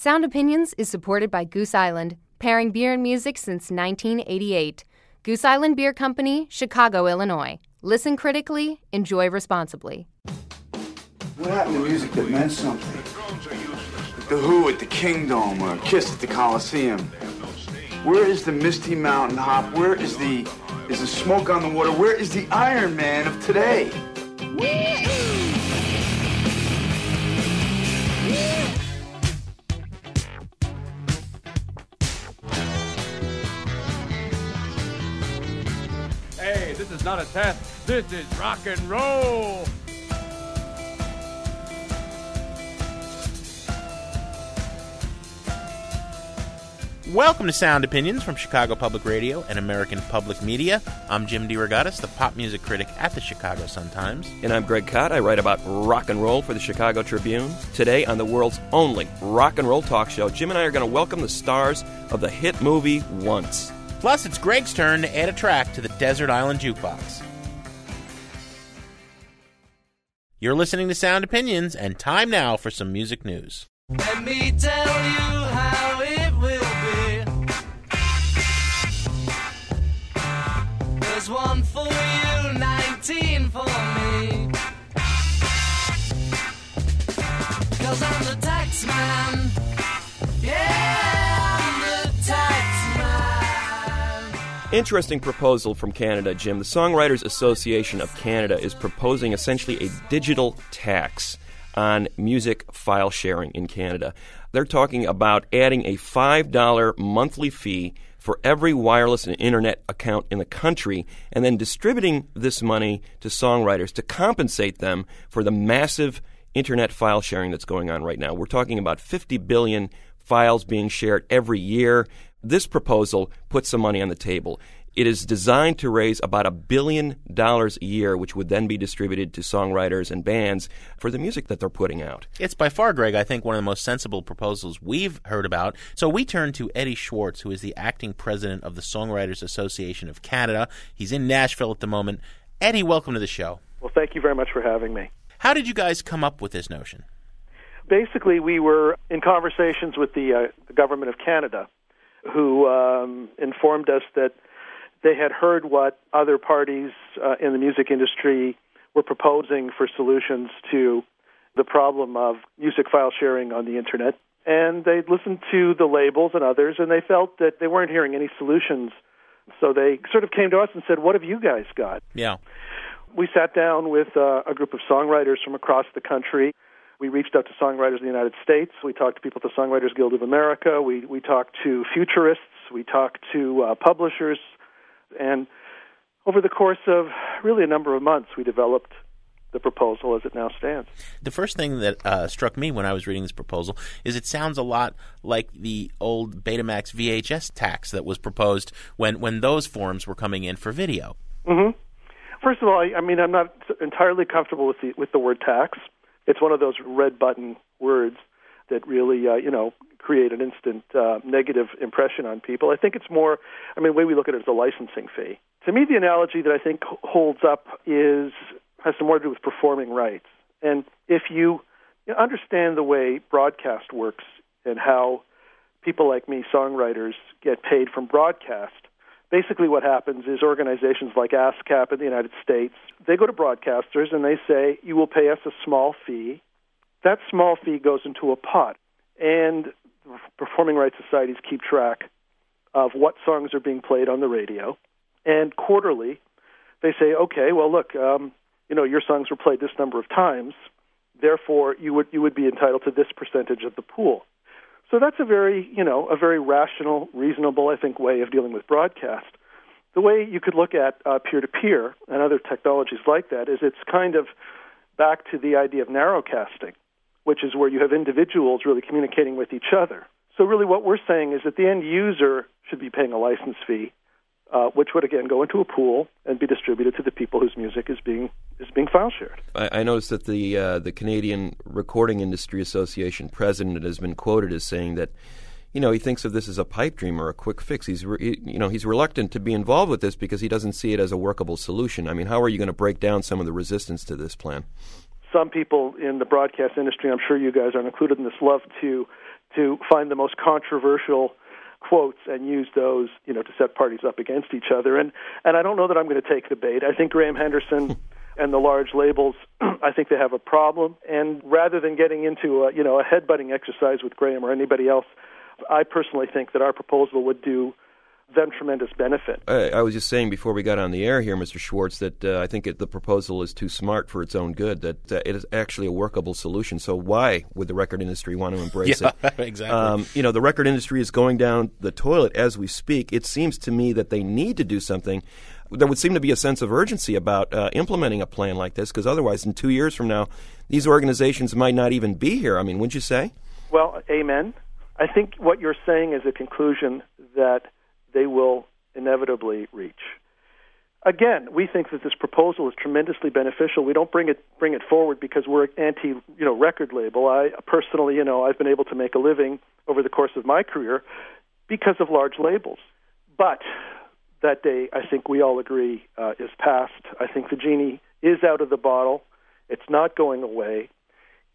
Sound Opinions is supported by Goose Island, pairing beer and music since 1988. Goose Island Beer Company, Chicago, Illinois. Listen critically, enjoy responsibly. What happened to music that meant something? Like the Who at the Kingdom or Kiss at the Coliseum. Where is the Misty Mountain Hop? Where is the is the smoke on the water? Where is the Iron Man of today? Hey, not a test. This is rock and roll. Welcome to Sound Opinions from Chicago Public Radio and American Public Media. I'm Jim DeRogatis, the pop music critic at the Chicago Sun-Times. And I'm Greg Kot. I write about rock and roll for the Chicago Tribune. Today, on the world's only rock and roll talk show, Jim and I are going to welcome the stars of the hit movie Once. Plus, it's Greg's turn to add a track to the Desert Island Jukebox. You're listening to Sound Opinions, and time now for some music news. Let me tell you how it will be. There's one for you, Interesting proposal from Canada, Jim. The Songwriters Association of Canada is proposing essentially a digital tax on music file sharing in Canada. They're talking about adding a $5 monthly fee for every wireless and internet account in the country and then distributing this money to songwriters to compensate them for the massive internet file sharing that's going on right now. We're talking about 50 billion files being shared every year. This proposal puts some money on the table. It is designed to raise about a billion dollars a year, which would then be distributed to songwriters and bands for the music that they're putting out. It's by far, Greg, I think one of the most sensible proposals we've heard about. So we turn to Eddie Schwartz, who is the acting president of the Songwriters Association of Canada. He's in Nashville at the moment. Eddie, welcome to the show. Well, thank you very much for having me. How did you guys come up with this notion? Basically, we were in conversations with the, uh, the government of Canada, who um, informed us that they had heard what other parties uh, in the music industry were proposing for solutions to the problem of music file sharing on the internet. And they'd listened to the labels and others, and they felt that they weren't hearing any solutions. So they sort of came to us and said, What have you guys got? Yeah. We sat down with uh, a group of songwriters from across the country. We reached out to songwriters in the United States. We talked to people at the Songwriters Guild of America. We, we talked to futurists. We talked to uh, publishers. And over the course of really a number of months, we developed the proposal as it now stands. The first thing that uh, struck me when I was reading this proposal is it sounds a lot like the old Betamax VHS tax that was proposed when, when those forms were coming in for video. Mm-hmm. First of all, I, I mean, I'm not entirely comfortable with the with the word tax. It's one of those red button words that really, uh, you know, create an instant uh, negative impression on people. I think it's more, I mean, the way we look at it is a licensing fee. To me, the analogy that I think holds up is has some more to do with performing rights. And if you, you understand the way broadcast works and how people like me, songwriters, get paid from broadcast, basically what happens is organizations like ASCAP in the United States, they go to broadcasters and they say, you will pay us a small fee. That small fee goes into a pot. And performing rights societies keep track of what songs are being played on the radio. And quarterly, they say, okay, well, look, um, you know, your songs were played this number of times. Therefore, you would you would be entitled to this percentage of the pool. So that's a very, you know, a very rational, reasonable, I think, way of dealing with broadcast. The way you could look at peer to peer and other technologies like that is it's kind of back to the idea of narrowcasting, which is where you have individuals really communicating with each other. So, really, what we're saying is that the end user should be paying a license fee, uh, which would again go into a pool and be distributed to the people whose music is being is being file shared. I, I noticed that the uh, the Canadian Recording Industry Association president has been quoted as saying that, you know, he thinks of this as a pipe dream or a quick fix. He's re- you know he's reluctant to be involved with this because he doesn't see it as a workable solution. I mean, how are you going to break down some of the resistance to this plan? Some people in the broadcast industry, I'm sure you guys aren't included in this, love to to find the most controversial quotes and use those, you know, to set parties up against each other. And and I don't know that I'm going to take the bait. I think Graham Henderson and the large labels, I think they have a problem. And rather than getting into a, you know a headbutting exercise with Graham or anybody else, I personally think that our proposal would do them tremendous benefit. I, I was just saying before we got on the air here, Mr. Schwartz, that uh, I think it, the proposal is too smart for its own good. That uh, it is actually a workable solution. So why would the record industry want to embrace Yeah, it? exactly. Um, you know, the record industry is going down the toilet as we speak. It seems to me that they need to do something. There would seem to be a sense of urgency about uh, implementing a plan like this, because otherwise, in two years from now, these organizations might not even be here. I mean, wouldn't you say? Well, amen. I think what you're saying is a conclusion that they will inevitably reach. Again, we think that this proposal is tremendously beneficial. We don't bring it bring it forward because we're anti, you know, record label. I personally, you know, I've been able to make a living over the course of my career because of large labels. But that day, I think we all agree, uh, is past. I think the genie is out of the bottle. It's not going away.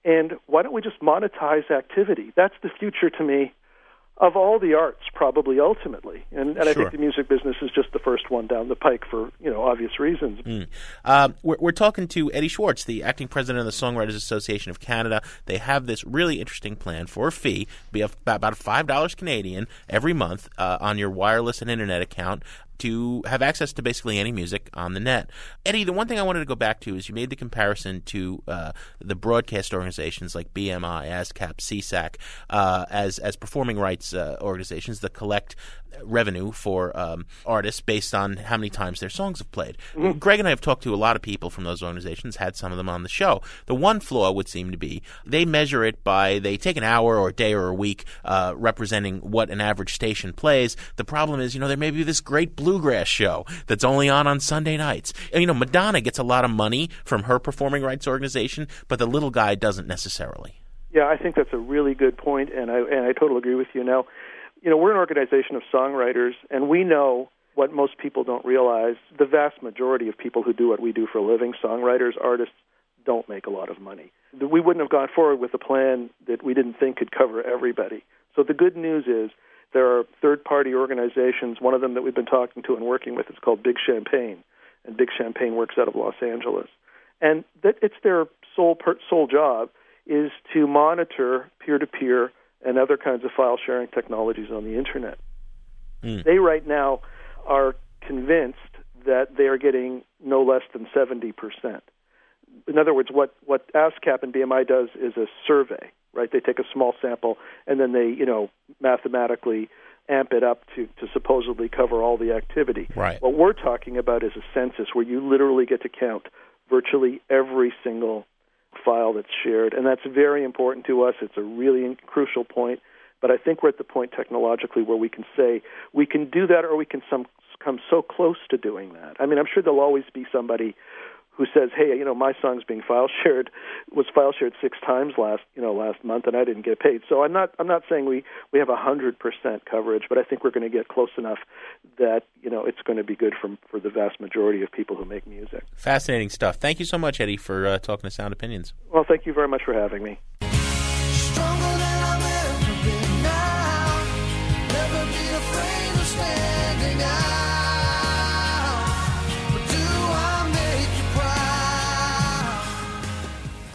And why don't we just monetize activity? That's the future to me of all the arts, probably ultimately. And, and I think the music business is just the first one down the pike for you know obvious reasons. Uh, we're, we're talking to Eddie Schwartz, the acting president of the Songwriters Association of Canada. They have this really interesting plan for a fee, be about five dollars Canadian every month uh, on your wireless and internet account to have access to basically any music on the net. Eddie, the one thing I wanted to go back to is you made the comparison to uh, the broadcast organizations like BMI, ASCAP, SESAC uh, as as performing rights uh, organizations that collect revenue for um, artists based on how many times their songs have played. Greg and I have talked to a lot of people from those organizations, had some of them on the show. The one flaw would seem to be they measure it by they take an hour or a day or a week uh, representing what an average station plays. The problem is, you know, there may be this great bluegrass show that's only on on Sunday nights. And, you know, Madonna gets a lot of money from her performing rights organization, but the little guy doesn't necessarily. Yeah, I think that's a really good point, and I and I totally agree with you. Now, you know, we're an organization of songwriters, and we know what most people don't realize. The vast majority of people who do what we do for a living, songwriters, artists, don't make a lot of money. We wouldn't have gone forward with a plan that we didn't think could cover everybody. So the good news is there are third-party organizations. One of them that we've been talking to and working with is called Big Champagne, and Big Champagne works out of Los Angeles, and that it's their sole per, sole job is to monitor peer-to-peer and other kinds of file sharing technologies on the internet. Hmm. They right now are convinced that they are getting no less than 70%. In other words, what, what ASCAP and BMI does is a survey, right? They take a small sample and then they, you know, mathematically amp it up to, to supposedly cover all the activity. Right. What we're talking about is a census where you literally get to count virtually every single file that's shared, and that's very important to us. It's a really crucial point. But I think we're at the point technologically where we can say we can do that, or we can some, come so close to doing that. I mean, I'm sure there'll always be somebody who says, "Hey, you know, my song's being file shared was file shared six times last, you know, last month, and I didn't get paid." So I'm not I'm not saying we we have a hundred percent coverage, but I think we're going to get close enough that you know it's going to be good for for the vast majority of people who make music. Fascinating stuff. Thank you so much, Eddie, for uh, talking to Sound Opinions. Well, thank you very much for having me.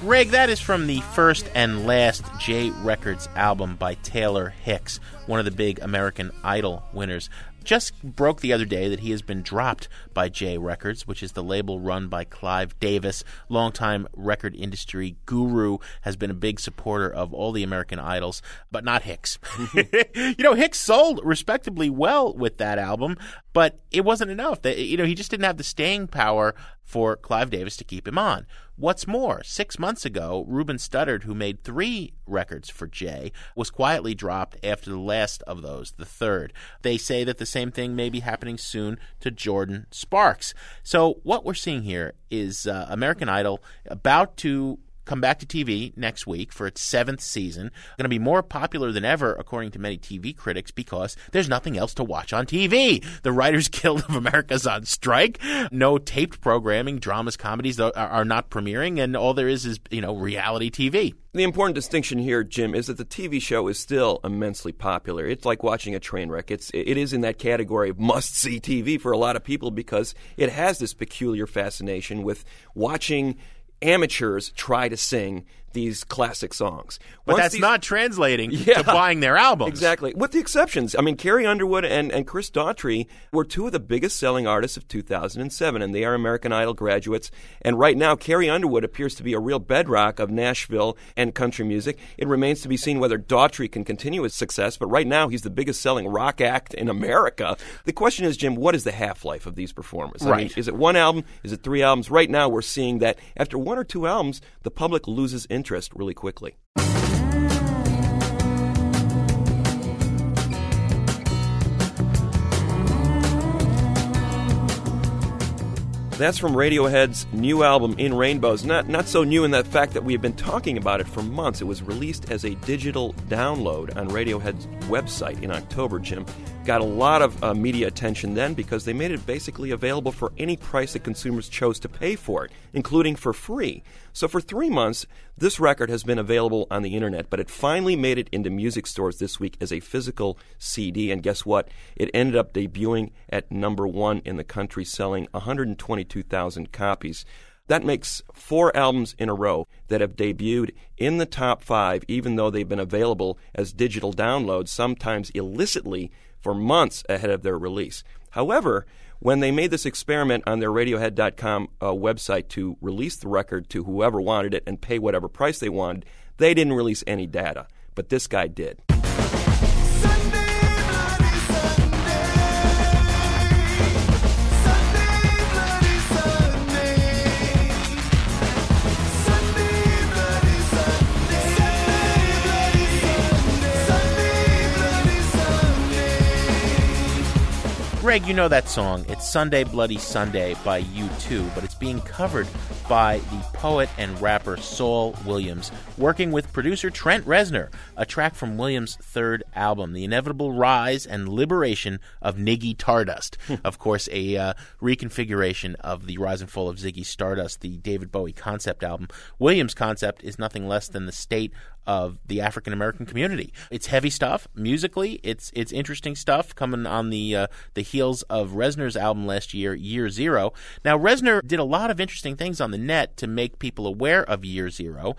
Greg, that is from the first and last J Records album by Taylor Hicks, one of the big American Idol winners. Just broke the other day that he has been dropped by J Records, which is the label run by Clive Davis, longtime record industry guru, has been a big supporter of all the American Idols, but not Hicks. Mm-hmm. you know, Hicks sold respectably well with that album, but it wasn't enough. That you know, he just didn't have the staying power for Clive Davis to keep him on. What's more, six months ago, Ruben Studdard, who made three records for J, was quietly dropped after the last of those, the third. They say that the same thing may be happening soon to Jordin Sparks. So what we're seeing here is uh, American Idol about to come back to TV next week for its seventh season. Going to be more popular than ever, according to many TV critics, because there's nothing else to watch on TV. The Writers Guild of America's on strike. No taped programming, dramas, comedies are, not premiering, and all there is is you know reality TV. The important distinction here, Jim, is that the TV show is still immensely popular. It's like watching a train wreck. It's it is in that category of must-see TV for a lot of people because it has this peculiar fascination with watching amateurs try to sing these classic songs. But Once that's these- not translating Yeah. to buying their albums. Exactly. With the exceptions. I mean, Carrie Underwood and, and Chris Daughtry were two of the biggest selling artists of 2007, and they are American Idol graduates. And right now, Carrie Underwood appears to be a real bedrock of Nashville and country music. It remains to be seen whether Daughtry can continue his success, but right now, he's the biggest selling rock act in America. The question is, Jim, what is the half life of these performers? I mean, Right. is it one album? Is it three albums? Right now, we're seeing that after one or two albums, the public loses interest really quickly. That's from Radiohead's new album In Rainbows. Not not so new in that fact that we have been talking about it for months. It was released as a digital download on Radiohead's website in October. Jim got a lot of uh, media attention then because they made it basically available for any price that consumers chose to pay for it, including for free. So for three months, this record has been available on the internet, but it finally made it into music stores this week as a physical CD. And guess what? It ended up debuting at number one in the country, selling 122,000 copies. That makes four albums in a row that have debuted in the top five, even though they've been available as digital downloads, sometimes illicitly, for months ahead of their release. However, when they made this experiment on their Radiohead.com uh, website to release the record to whoever wanted it and pay whatever price they wanted, they didn't release any data. But this guy did. Greg, you know that song. It's Sunday Bloody Sunday by U2, but it's being covered by the poet and rapper Saul Williams, working with producer Trent Reznor, a track from Williams' third album, The Inevitable Rise and Liberation of Niggy Tardust. of course, a uh, reconfiguration of the Rise and Fall of Ziggy Stardust, the David Bowie concept album. Williams' concept is nothing less than the state of the African American community. It's heavy stuff musically. It's it's interesting stuff coming on the uh, the heels of Reznor's album last year, Year Zero. Now Reznor did a lot of interesting things on the net to make people aware of Year Zero.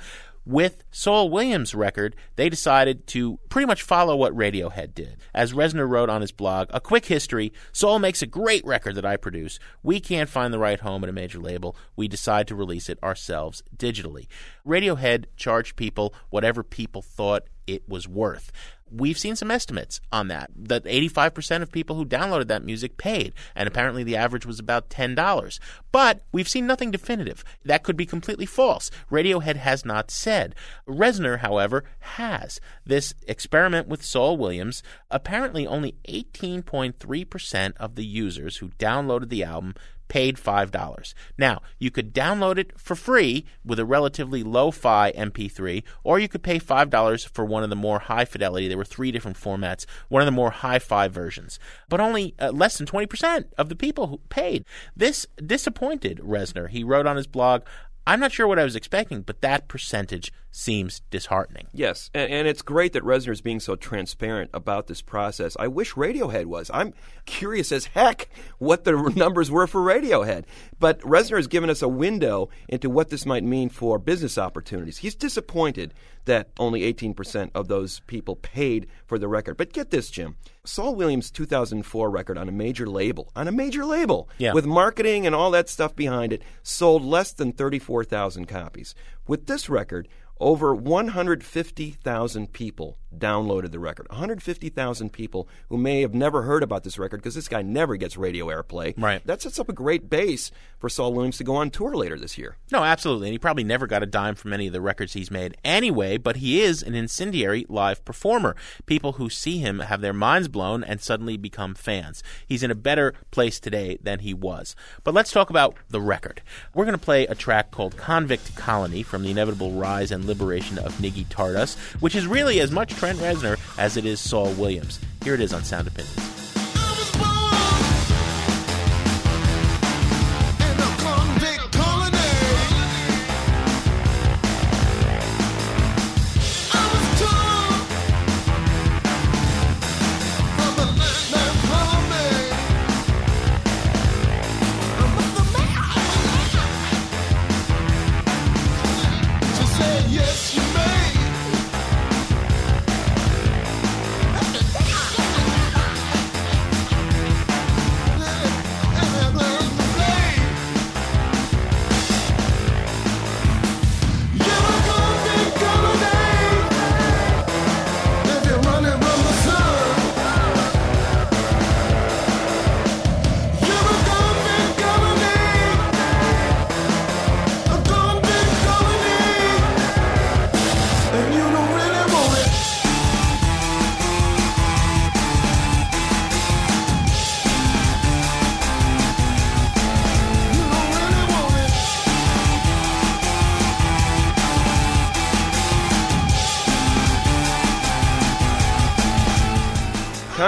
With Saul Williams' record, they decided to pretty much follow what Radiohead did. As Reznor wrote on his blog, a quick history Saul makes a great record that I produce. We can't find the right home at a major label. We decide to release it ourselves digitally. Radiohead charged people whatever people thought it was worth. We've seen some estimates on that. That 85% of people who downloaded that music paid, and apparently the average was about $10. But we've seen nothing definitive. That could be completely false. Radiohead has not said. Reznor, however, has. This experiment with Saul Williams, apparently only 18.3% of the users who downloaded the album paid $5. Now, you could download it for free with a relatively low fi MP3, or you could pay $5 for one of the more high fidelity. There were three different formats, one of the more high fi versions. But only uh, less than 20% of the people who paid. This disappointed Reznor. He wrote on his blog, I'm not sure what I was expecting, but that percentage seems disheartening. Yes, and, and it's great that Reznor is being so transparent about this process. I wish Radiohead was. I'm curious as heck what the numbers were for Radiohead. But Reznor has given us a window into what this might mean for business opportunities. He's disappointed that only 18% of those people paid for the record. But get this, Jim. Saul Williams' 2004 record on a major label, on a major label, Yeah. with marketing and all that stuff behind it, sold less than 34,000 copies. With this record, over 150,000 people downloaded the record. 150,000 people who may have never heard about this record because this guy never gets radio airplay. Right. That sets up a great base for Saul Williams to go on tour later this year. No, absolutely. And he probably never got a dime from any of the records he's made anyway, but he is an incendiary live performer. People who see him have their minds blown and suddenly become fans. He's in a better place today than he was. But let's talk about the record. We're going to play a track called Convict Colony from the inevitable rise and liberation of Niggy Tardust, which is really as much Trent Reznor as it is Saul Williams. Here it is on Sound Opinions.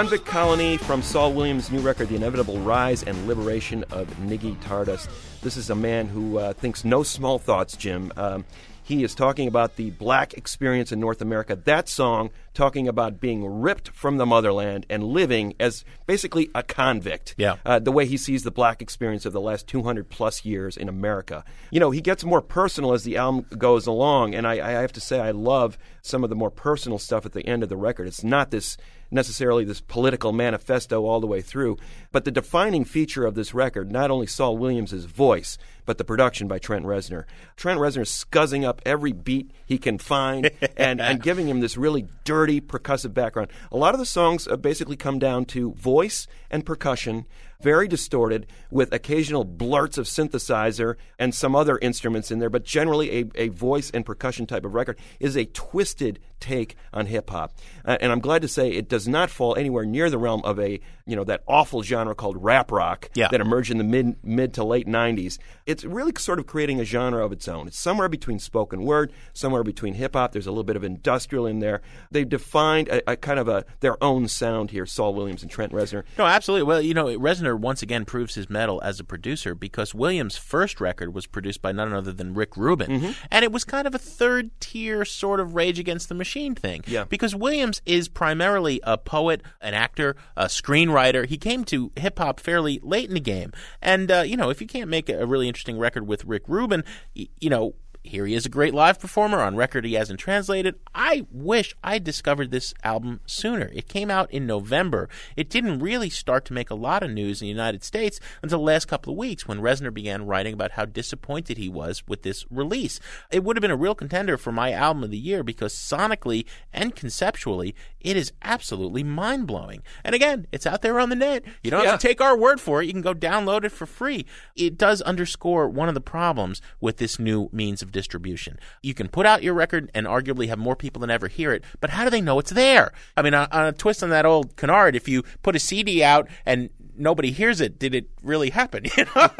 Convict Colony from Saul Williams' new record, The Inevitable Rise and Liberation of Niggy Tardust. This is a man who uh, thinks no small thoughts, Jim. Um, he is talking about the black experience in North America. That song talking about being ripped from the motherland and living as basically a convict. Yeah. Uh, the way he sees the black experience of the last 200 plus years in America. You know, he gets more personal as the album goes along, and I, I have to say, I love some of the more personal stuff at the end of the record. It's not this necessarily this political manifesto all the way through, but the defining feature of this record, not only Saul Williams' voice, but the production by Trent Reznor. Trent Reznor scuzzing up every beat he can find and, and giving him this really dirty percussive background. A lot of the songs uh, basically come down to voice and percussion, very distorted, with occasional blurts of synthesizer and some other instruments in there, but generally a, a voice and percussion type of record is a twisted take on hip hop. Uh, and I'm glad to say it does not fall anywhere near the realm of a, you know, that awful genre called rap rock Yeah. that emerged in the mid mid to late 90s. It's really sort of creating a genre of its own. It's somewhere between spoken word, somewhere between hip hop. There's a little bit of industrial in there. They've defined a, a kind of a their own sound here, Saul Williams and Trent Reznor. No, absolutely. Well, you know, Reznor once again proves his mettle as a producer because Williams' first record was produced by none other than Rick Rubin, Mm-hmm. and it was kind of a third tier sort of Rage Against the Machine thing. Yeah. Because Williams is primarily a poet, an actor, a screenwriter. Writer, he came to hip hop fairly late in the game, and uh, you know, if you can't make a really interesting record with Rick Rubin, y- you know. Here he is a great live performer on record he hasn't translated. I wish I discovered this album sooner. It came out in November. It didn't really start to make a lot of news in the United States until the last couple of weeks when Reznor began writing about how disappointed he was with this release. It would have been a real contender for my album of the year because sonically and conceptually, it is absolutely mind blowing. And again, it's out there on the net. You don't have to take our word for it. You can go download it for free. It does underscore one of the problems with this new means of distribution. You can put out your record and arguably have more people than ever hear it, but how do they know it's there? I mean, on, on a twist on that old canard, if you put a CD out and nobody hears it, did it really happen? You know?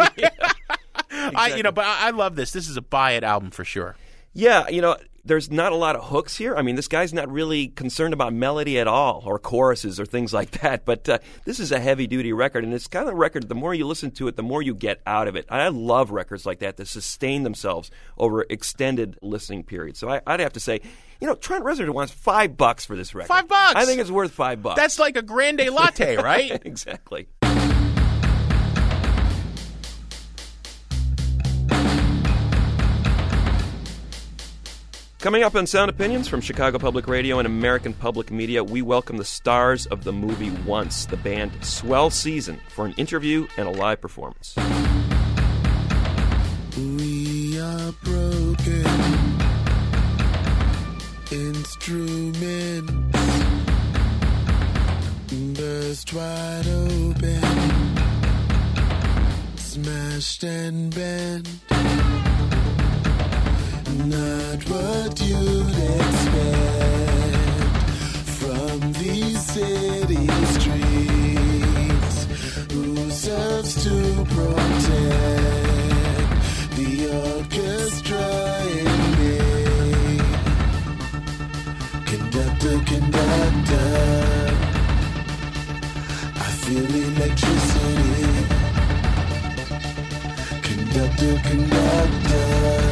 I, you know, but I, I love this. This is a buy it album for sure. Yeah, you know, there's not a lot of hooks here. I mean, this guy's not really concerned about melody at all, or choruses, or things like that. But uh, this is a heavy duty record, and it's kind of a record. The more you listen to it, the more you get out of it. I love records like that that sustain themselves over extended listening periods. So I, I'd have to say, you know, Trent Reznor wants five bucks for this record. Five bucks? I think it's worth five bucks. That's like a grande latte, right? exactly. Coming up on Sound Opinions from Chicago Public Radio and American Public Media, we welcome the stars of the movie Once, the band Swell Season, for an interview and a live performance. We are broken. instruments burst wide open, smashed and bent. Not what you'd expect from these city streets. Who serves to protect the orchestra in me? Conductor, conductor. I feel electricity. Conductor, conductor.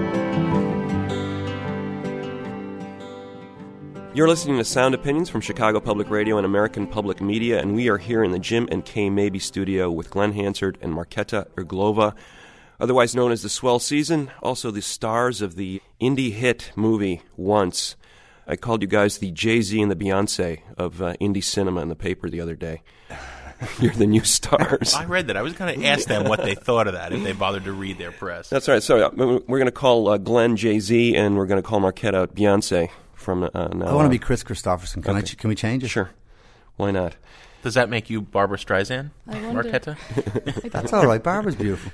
You're listening to Sound Opinions from Chicago Public Radio and American Public Media, and we are here in the Jim and Kay Mabie studio with Glen Hansard and Marketa Irglova, otherwise known as the Swell Season, also the stars of the indie hit movie Once. I called you guys the Jay Z and the Beyonce of uh, indie cinema in the paper the other day. You're the new stars. I read that. I was going to ask them what they thought of that if they bothered to read their press. That's right. So uh, we're going to call uh, Glenn Jay Z, and we're going to call Marketa Beyonce from uh, now. I want to be Kris Kristofferson. Can I? Ch- Can we change it? Sure. Why not? Does that make you Barbra Streisand, I. Marketa? That's all right. Barbara's beautiful.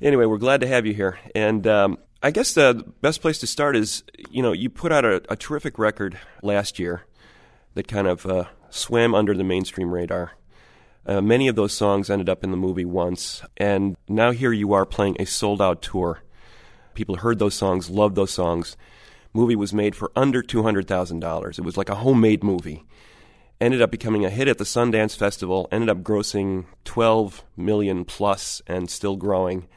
Anyway, we're glad to have you here. And um, I guess the best place to start is you know, you put out a, a terrific record last year that kind of uh, swam under the mainstream radar. Uh, many of those songs ended up in the movie once. And now here you are playing a sold out tour. People heard those songs, loved those songs. Movie was made for under $200,000. It was like a homemade movie. Ended up becoming a hit at the Sundance Festival, ended up grossing 12 million plus and still growing.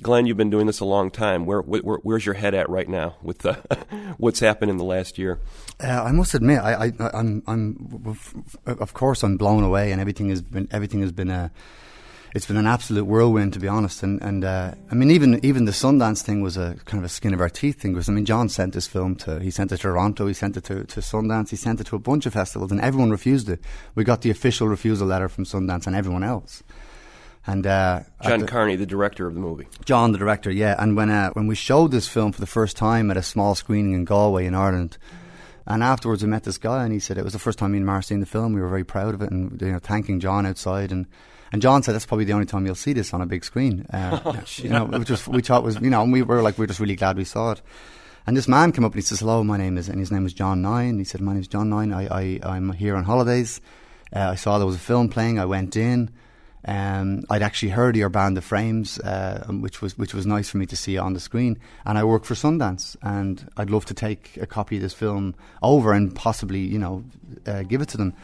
Glen, you've been doing this a long time. Where, where where's your head at right now with the, what's happened in the last year? Uh, I must admit, I, I'm, of course, I'm blown away, and everything has been, everything has been a, it's been an absolute whirlwind, to be honest. And, and uh, I mean, even, even the Sundance thing was a kind of a skin of our teeth thing. Because I mean, John sent this film to, he sent it to Toronto, he sent it to, to Sundance, he sent it to a bunch of festivals, and everyone refused it. We got the official refusal letter from Sundance and everyone else. And uh, John the- Carney, the director of the movie. John, the director, yeah. And when uh, when we showed this film for the first time at a small screening in Galway in Ireland, and afterwards we met this guy, and he said it was the first time me and Mar seen the film. We were very proud of it, and you know, thanking John outside, and and John said that's probably the only time you'll see this on a big screen. Uh, you know, which was we thought was you know, and we were like we are just really glad we saw it. And this man came up and he says, "Hello, my name is," and his name was John Nein. He said, "My name is John Nein. I, I I'm here on holidays. Uh, I saw there was a film playing. I went in." Um, I'd actually heard your band, The Frames, uh, um, which was which was nice for me to see on the screen. And I work for Sundance, and I'd love to take a copy of this film over and possibly, you know, uh, give it to them.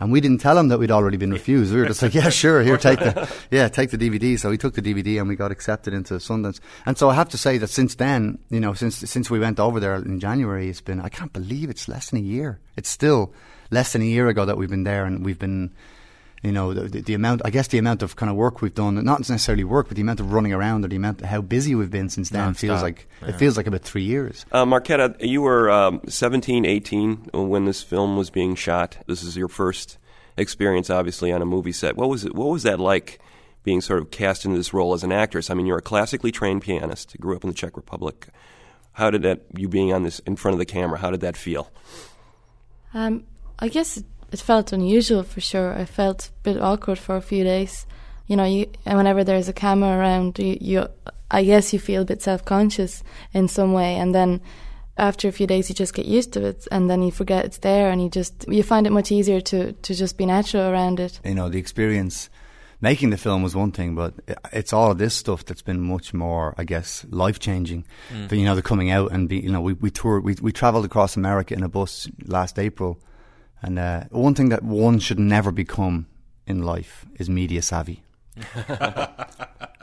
And we didn't tell him that we'd already been refused. We were just like, yeah, sure, here, take the, yeah, take the DVD. So he took the DVD and we got accepted into Sundance. And so I have to say that since then, you know, since since we went over there in January, it's been I can't believe it's less than a year. It's still less than a year ago that we've been there, and we've been you know the, the, the amount i guess the amount of kind of work we've done not necessarily work but the amount of running around or the amount how busy we've been since then feels Non-stop, like yeah. it feels like about three years Uh, Marketa, you were um, 17, 18 when this film was being shot. This is your first experience, obviously, on a movie set. What was it? What was that like, being sort of cast into this role as an actress? I mean, you're a classically trained pianist. You grew up in the Czech Republic. How did that? You being on this in front of the camera, how did that feel? Um, I guess it, it felt unusual for sure. I felt a bit awkward for a few days. You know, you, and whenever there's a camera around, you, you, I guess you feel a bit self-conscious in some way, and then after a few days, you just get used to it, and then you forget it's there, and you just you find it much easier to to just be natural around it. you know the experience making the film was one thing but it's all of this stuff that's been much more i guess life changing but mm. you know the coming out and be you know we, we toured we, we traveled across america in a bus last april and uh, one thing that one should never become in life is media savvy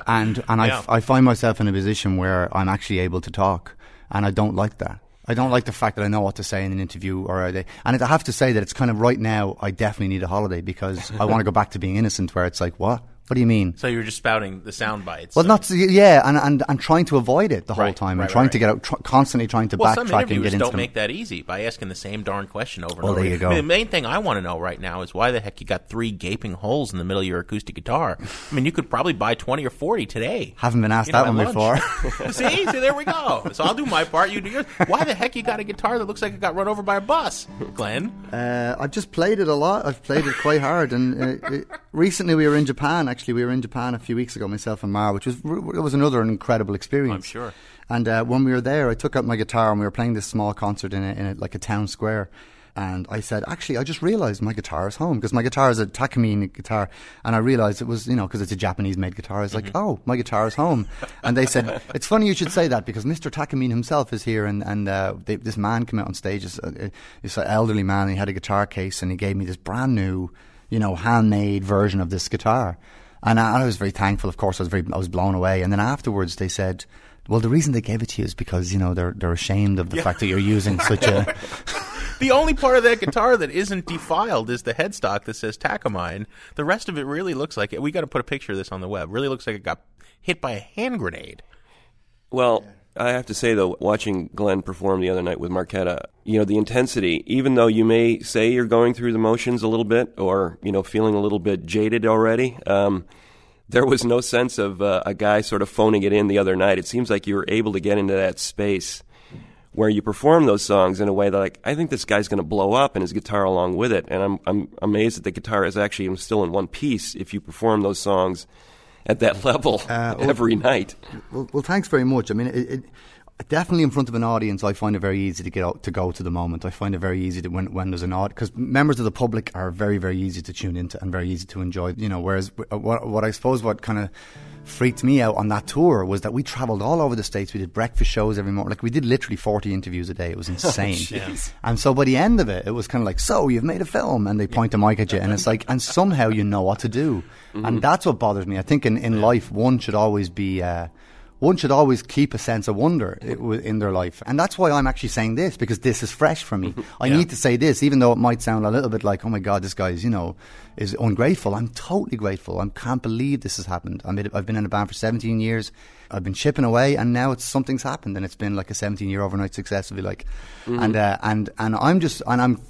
and and I, Yeah. f- I find myself in a position where I'm actually able to talk, and I don't like that. I don't like the fact that I know what to say in an interview or a day. And I have to say that it's kind of right now. I definitely need a holiday because I want to go back to being innocent. Where it's like, what? What do you mean? So you were just spouting the sound bites. Well, not yeah, and, and and trying to avoid it the whole Right, time, right, and trying right, to get out, tr- constantly trying to Well, backtrack and get into don't make that easy by asking the same darn question over and over. there you go. I mean, the main thing I want to know right now is why the heck you got three gaping holes in the middle of your acoustic guitar. I mean, you could probably buy twenty or forty today. Haven't been asked You know, that one lunch. before. see, see, there we go. So I'll do my part. You do yours. Why the heck you got a guitar that looks like it got run over by a bus, Glen? Uh, I've just played it a lot. I've played it quite hard. And uh, it, recently, we were in Japan. Actually, we were in Japan a few weeks ago, myself and Mar, which was it was another incredible experience. I'm sure. And uh, when we were there, I took out my guitar and we were playing this small concert in a, in a, like a town square. And I said, actually, I just realized my guitar is home because my guitar is a Takamine guitar. And I realized it was, you know, because it's a Japanese made guitar. I was like, oh, my guitar is home. And they said, it's funny you should say that because Mr. Takamine himself is here. And, and uh, they, this man came out on stage, this, uh, this elderly man, he had a guitar case and he gave me this brand new, you know, handmade version of this guitar. And I, I was very thankful, of course. I was very, I was blown away. And then afterwards, they said, "Well, the reason they gave it to you is because you know they're they're ashamed of the fact that you're using such a." The only part of that guitar that isn't defiled is the headstock that says Takamine. The rest of it really looks like it. We got to put a picture of this on the web. Really looks like it got hit by a hand grenade. Well, I have to say though, watching Glen perform the other night with Marketa, you know, the intensity, even though you may say you're going through the motions a little bit or, you know, feeling a little bit jaded already, um, there was no sense of uh, a guy sort of phoning it in the other night. It seems like you were able to get into that space where you perform those songs in a way that like I think this guy's going to blow up and his guitar along with it and I'm I'm amazed that the guitar is actually still in one piece if you perform those songs at that level Uh, well- every night. well, well, thanks very much. I mean, it, it, definitely in front of an audience, I find it very easy to get out, to go to the moment. I find it very easy to when when there's an audience because members of the public are very very easy to tune into and very easy to enjoy. You know, whereas uh, what what I suppose what kind of freaked me out on that tour was that we travelled all over the states. We did breakfast shows every morning. Like we did literally forty interviews a day. It was insane. and so by the end of it, it was kind of like, so you've made a film, and they point the mic at you, and it's like, and somehow you know what to do, and that's what bothers me. I think in in life, one should always be. Uh, one should always keep a sense of wonder in their life. And that's why I'm actually saying this, because this is fresh for me. I need to say this, even though it might sound a little bit like, oh my God, this guy's, you know, is ungrateful. I'm totally grateful. I can't believe this has happened. I I've been in a band for 17 years. I've been chipping away, and now it's something's happened, and it's been like a 17 year overnight success, if you like. And, uh, and, and I'm just, and I'm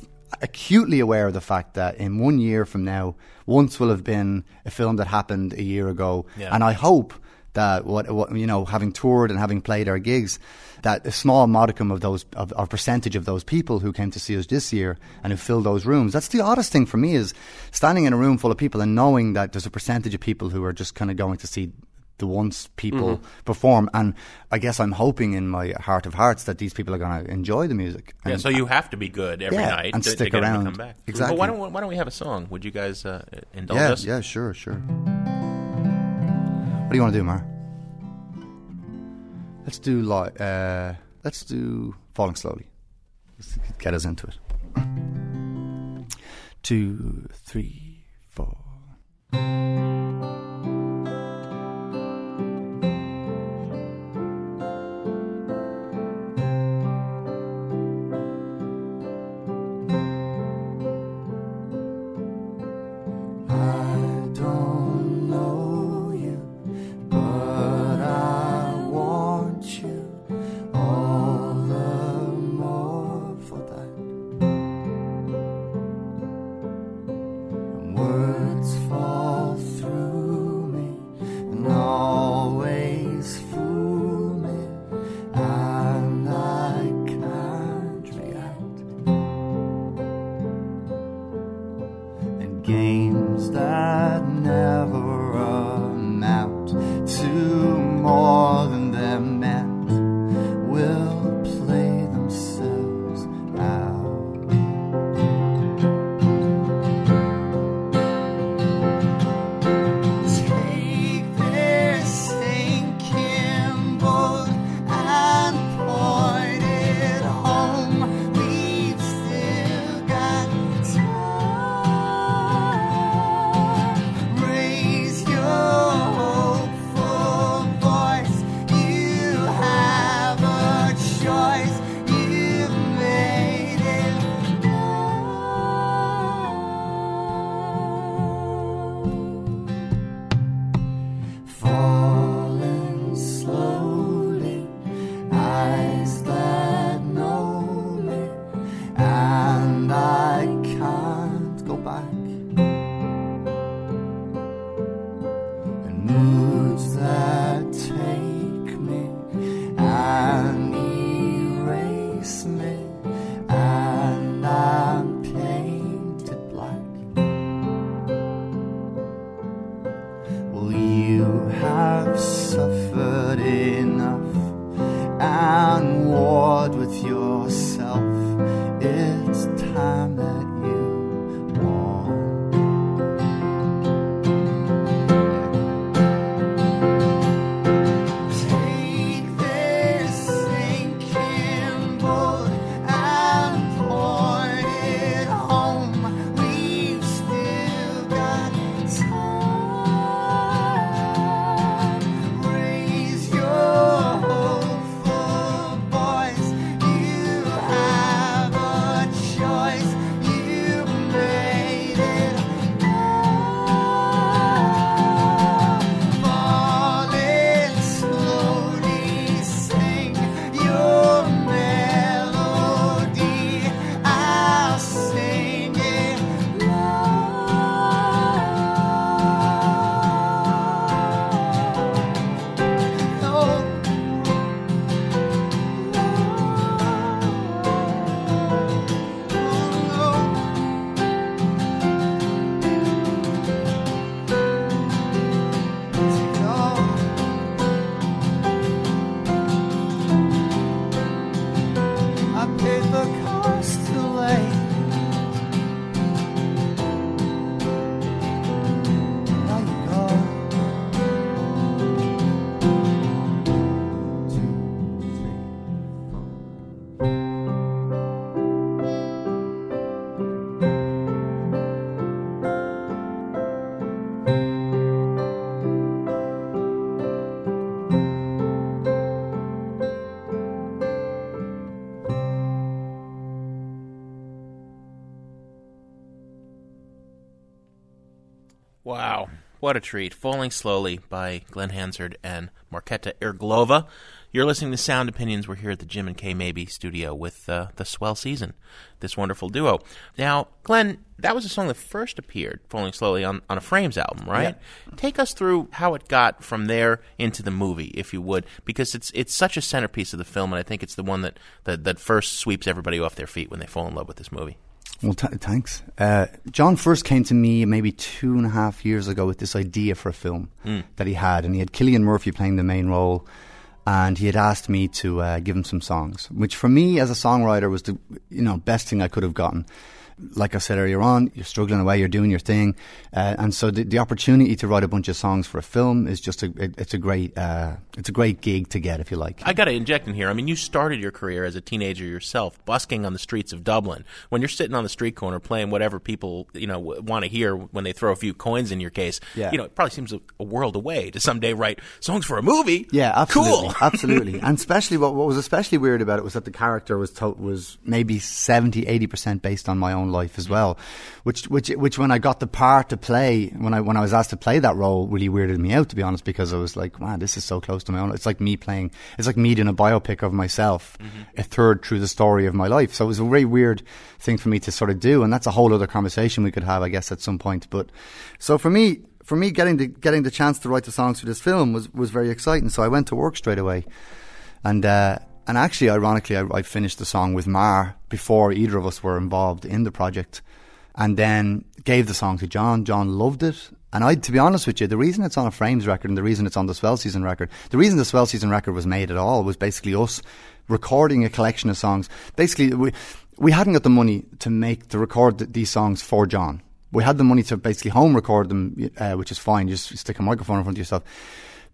acutely aware of the fact that in one year from now, once will have been a film that happened a year ago. Yeah. And I hope that what, what you know, having toured and having played our gigs, that a small modicum of those of, of percentage of those people who came to see us this year and who filled those rooms. That's the oddest thing for me is standing in a room full of people and knowing that there's a percentage of people who are just kind of going to see the once people perform. And I guess I'm hoping in my heart of hearts that these people are going to enjoy the music. Yeah, And- so you have to be good every Yeah, night and to, to stick them around. to come back. Exactly. But why don't why don't we have a song? Would you guys uh, indulge yeah, us? yeah, sure, sure. What do you want to do, Mar? Let's do like uh, let's do falling slowly. Let's get us into it. Two, three, what a treat. Falling Slowly by Glen Hansard and Marketa Irglova. You're listening to Sound Opinions. We're here at the Jim and K. Mabie studio with uh, the Swell Season, this wonderful duo. Now, Glen, that was a song that first appeared, Falling Slowly, on, on a Frames album, right? Take us through how it got from there into the movie, if you would, because it's it's such a centerpiece of the film, and I think it's the one that, that, that first sweeps everybody off their feet when they fall in love with this movie. Well, th- thanks. Uh, John first came to me maybe two and a half years ago with this idea for a film that he had, and he had Cillian Murphy playing the main role, and he had asked me to uh, give him some songs, which for me as a songwriter was the you know best thing I could have gotten. Like I said earlier on, you're struggling away, you're doing your thing, uh, and so the, the opportunity to write a bunch of songs for a film is just a it, it's a great uh, it's a great gig to get if you like. I got to inject in here. I mean, you started your career as a teenager yourself, busking on the streets of Dublin. When you're sitting on the street corner playing whatever people you know w- want to hear when they throw a few coins in your case, Yeah. you know, it probably seems a, a world away to someday write songs for a movie. Yeah, absolutely, Cool. absolutely. And especially what, what was especially weird about it was that the character was to- was maybe 70 80 percent based on my own life as well, which which which when I got the part to play when I when I was asked to play that role really weirded me out to be honest because I was like, wow, this is so close to my own. It's like me playing. It's like me doing a biopic of myself, a third through the story of my life. So it was a very weird thing for me to sort of do, and that's a whole other conversation we could have, I guess, at some point. But so for me, for me, getting the getting the chance to write the songs for this film was was very exciting. So I went to work straight away, and uh, and actually, ironically, I, I finished the song with Mar before either of us were involved in the project, and then gave the song to John. John loved it. And I, to be honest with you, the reason it's on a Frames record and the reason it's on the Swell Season record, the reason the Swell Season record was made at all was basically us recording a collection of songs. Basically, we, we hadn't got the money to make, to record th- these songs for John. We had the money to basically home record them, uh, which is fine. You just stick a microphone in front of yourself.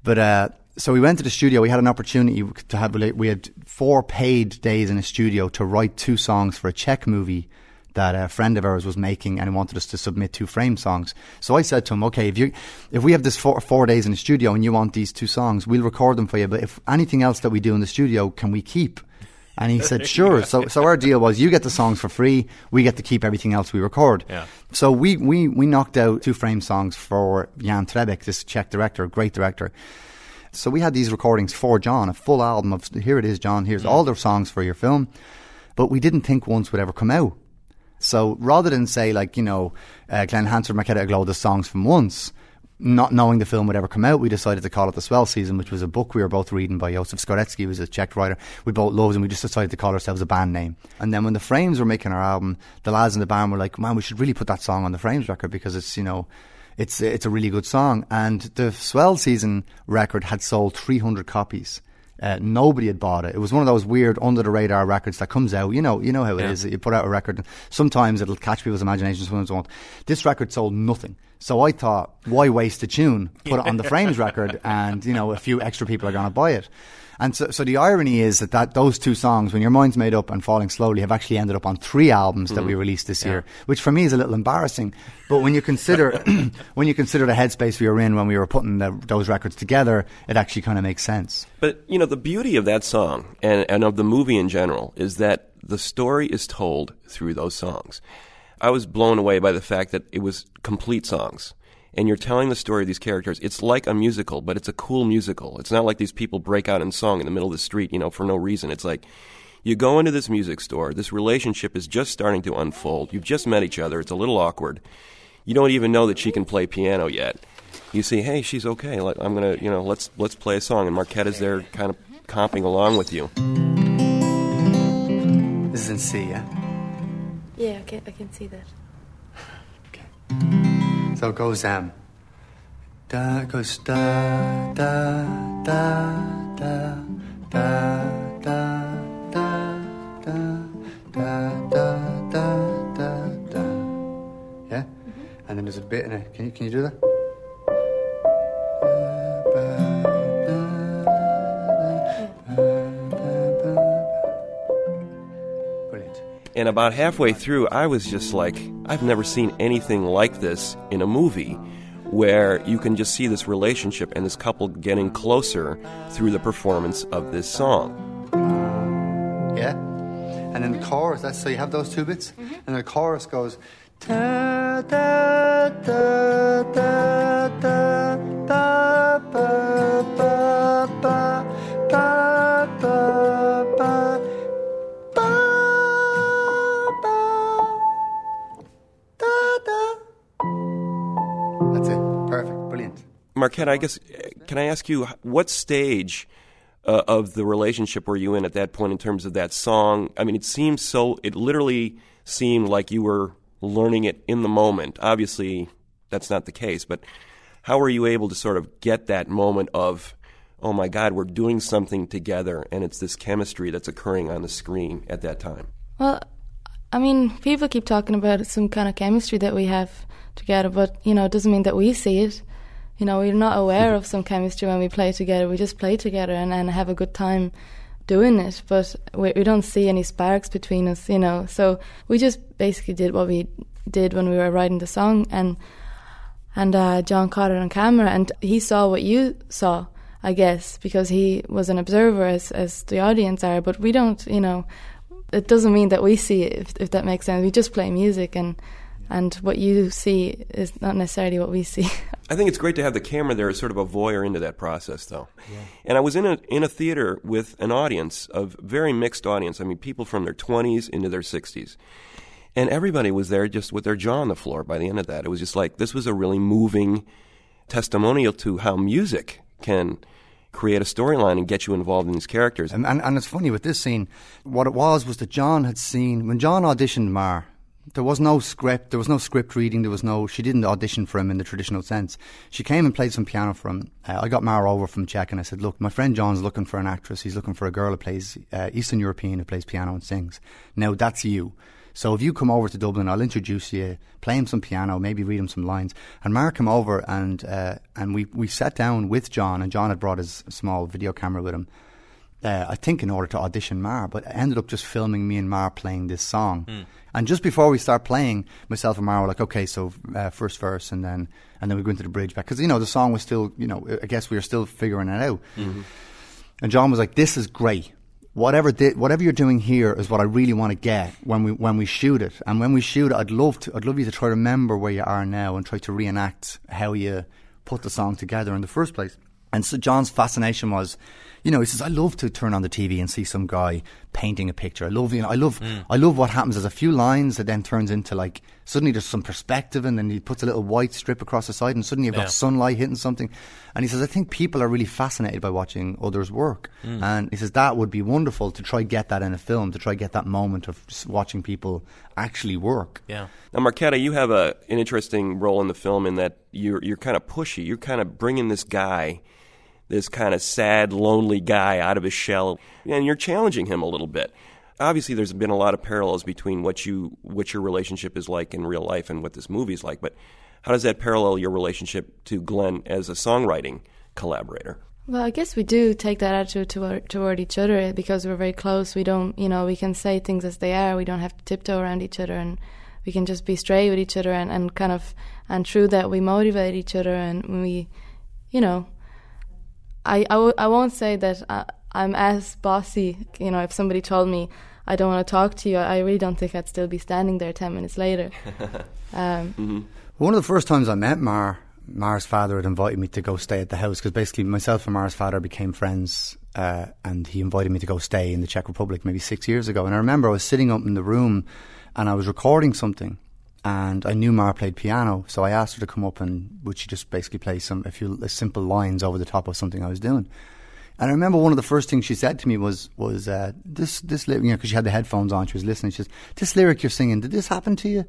But, uh, so we went to the studio. We had an opportunity to have, we had four paid days in a studio to write two songs for a Czech movie that a friend of ours was making and he wanted us to submit two frame songs. So I said to him, okay, if you, if we have this four, four days in the studio and you want these two songs, we'll record them for you. But if anything else that we do in the studio, can we keep? And he said, sure. So, so our deal was you get the songs for free. We get to keep everything else we record. Yeah. So we, we, we knocked out two frame songs for Jan Hrebejk, this Czech director, great director. So we had these recordings for John, a full album of, here it is, John, here's all the songs for your film. But we didn't think once would ever come out. So rather than say like, you know, uh, Glen Hansard, Marketa Irglova, the songs from once, not knowing the film would ever come out, we decided to call it The Swell Season, which was a book we were both reading by Josef Skvorecky, who was a Czech writer. We both loved and we just decided to call ourselves a band name. And then when the Frames were making our album, the lads in the band were like, man, we should really put that song on the Frames record because it's, you know, it's it's a really good song. And the Swell Season record had sold 300 copies. Uh, nobody had bought it. It was one of those weird under the radar records that comes out. You know, you know how it is. Yeah. You put out a record. Sometimes it'll catch people's imagination. Sometimes it won't. This record sold nothing. So I thought, why waste a tune? Put it on the Frames record, and you know, a few extra people are going to buy it. And so, so the irony is that, that those two songs, when your mind's made up and falling slowly, have actually ended up on three albums that we mm-hmm. released this year, which for me is a little embarrassing. But when you consider when you consider the headspace we were in when we were putting the, those records together, it actually kind of makes sense. But you know, the beauty of that song and, and of the movie in general is that the story is told through those songs. I was blown away by the fact that it was complete songs. And you're telling the story of these characters. It's like a musical, but it's a cool musical. It's not like these people break out in song in the middle of the street, you know, for no reason. It's like you go into this music store, this relationship is just starting to unfold. You've just met each other, it's a little awkward. You don't even know that she can play piano yet. You see, hey, she's okay. I'm gonna, you know, let's let's play a song, and Marketa is there, kind of comping along with you. This is in C, yeah. Yeah, I can, I can see that. So goes um da goes da da da da da da da da da da da da da Yeah? And then there's a bit in it. Can you can you do that? And about halfway through, I was just like, I've never seen anything like this in a movie where you can just see this relationship and this couple getting closer through the performance of this song. Yeah. And then the chorus, that's so you have those two bits, mm-hmm. and the chorus goes da da da da da da ba Marketa, I guess, can I ask you, what stage uh, of the relationship were you in at that point in terms of that song? I mean, it seems so, it literally seemed like you were learning it in the moment. Obviously, that's not the case, but how were you able to sort of get that moment of, oh my God, we're doing something together and it's this chemistry that's occurring on the screen at that time? Well, I mean, people keep talking about some kind of chemistry that we have together, but you know, it doesn't mean that we see it. You know, we're not aware of some chemistry when we play together. We just play together and, and have a good time doing it, but we, we don't see any sparks between us. You know, so we just basically did what we did when we were writing the song, and and uh, John caught it on camera, and he saw what you saw, I guess, because he was an observer as as the audience are. But we don't, you know, it doesn't mean that we see it, if, if that makes sense. We just play music, and and what you see is not necessarily what we see. I think it's great to have the camera there as sort of a voyeur into that process, though. And I was in a in a theater with an audience of very mixed audience. I mean, people from their twenties into their sixties, and everybody was there just with their jaw on the floor. By the end of that, it was just like this was a really moving testimonial to how music can create a storyline and get you involved in these characters. And, and and it's funny with this scene, what it was was that John had seen when John auditioned Mar. There was no script. There was no script reading. There was no. She didn't audition for him in the traditional sense. She came and played some piano for him. Uh, I got Mara over from Czech, and I said, "Look, my friend John's looking for an actress. He's looking for a girl who plays uh, Eastern European who plays piano and sings. Now that's you. So if you come over to Dublin, I'll introduce you, play him some piano, maybe read him some lines." And Mara came over, and uh, and we we sat down with John, and John had brought his small video camera with him uh, I think in order to audition Mar, but I ended up just filming me and Mar playing this song. And just before we start playing, myself and Mar were like, okay, so uh, first verse, and then and then we go into the bridge back because you know the song was still, you know, I guess we were still figuring it out. And John was like, "This is great. Whatever di- whatever you're doing here is what I really want to get when we when we shoot it. And when we shoot it, I'd love to I'd love you to try to remember where you are now and try to reenact how you put the song together in the first place." And so John's fascination was, you know, he says, I love to turn on the TV and see some guy painting a picture. I love, you know, I love, mm. I love what happens. There's a few lines that then turns into like, suddenly there's some perspective and then he puts a little white strip across the side and suddenly you've Yeah. got sunlight hitting something. And he says, I think people are really fascinated by watching others work. Mm. And he says, that would be wonderful to try get that in a film, to try get that moment of just watching people actually work. Yeah. Now, Marketa, you have a, an interesting role in the film in that you're you're kind of pushy. You're kind of bringing this guy, this kind of sad, lonely guy, out of his shell, and you're challenging him a little bit. Obviously, there's been a lot of parallels between what you what your relationship is like in real life and what this movie's like. But how does that parallel your relationship to Glen as a songwriting collaborator? Well, I guess we do take that attitude toward, toward each other because we're very close. We don't, you know, we can say things as they are. We don't have to tiptoe around each other, and we can just be straight with each other, and, and kind of, and through that, we motivate each other, and we, you know, I, I, w- I won't say that I, I'm as bossy. You know, if somebody told me I don't want to talk to you, I really don't think I'd still be standing there ten minutes later. um, One of the first times I met Mar, Mar's father had invited me to go stay at the house because basically myself and Mar's father became friends, uh, and he invited me to go stay in the Czech Republic maybe six years ago. And I remember I was sitting up in the room, and I was recording something, and I knew Mar played piano, so I asked her to come up and would she just basically play some a few simple lines over the top of something I was doing. And I remember one of the first things she said to me was was uh, this this you know, because she had the headphones on, she was listening. She says, "This lyric you're singing, did this happen to you?"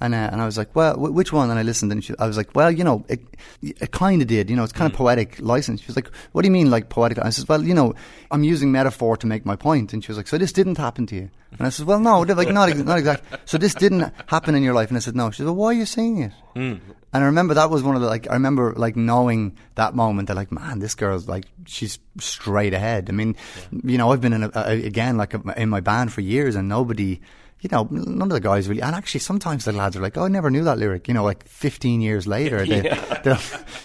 And uh, and I was like, well, wh- which one? And I listened, and she, I was like, well, you know, it it kind of did. You know, it's kind of poetic license. She was like, what do you mean, like poetic? I says, well, you know, I'm using metaphor to make my point. And she was like, so this didn't happen to you? And I said, well, no, like not ex- not exactly. So this didn't happen in your life? And I said, no. She said, well, why are you saying it? And I remember that was one of the like I remember like knowing that moment that like man this girl's like she's straight ahead. I mean, you know I've been in a, a, again like in my band for years and nobody. You know, none of the guys really, and actually, sometimes the lads are like, "Oh, I never knew that lyric." You know, like 15 years later, they, they'll-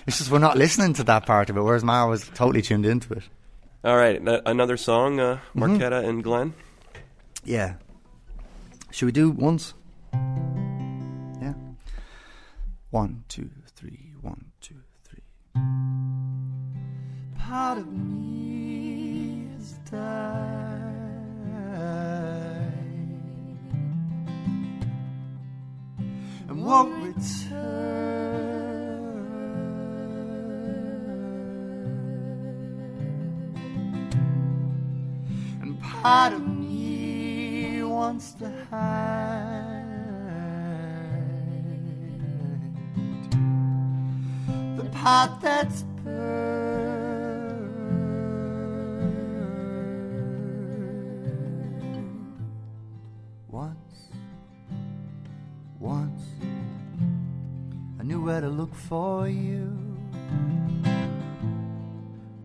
it's just we're not listening to that part of it. Whereas Mara was totally tuned into it. All right, n- another song, uh, Marketa and Glen. Yeah. Should we do once? Yeah. One, two, three. One, two, three. Part of me is died. And won't return. And part of me wants to hide. The part that's where to look for you.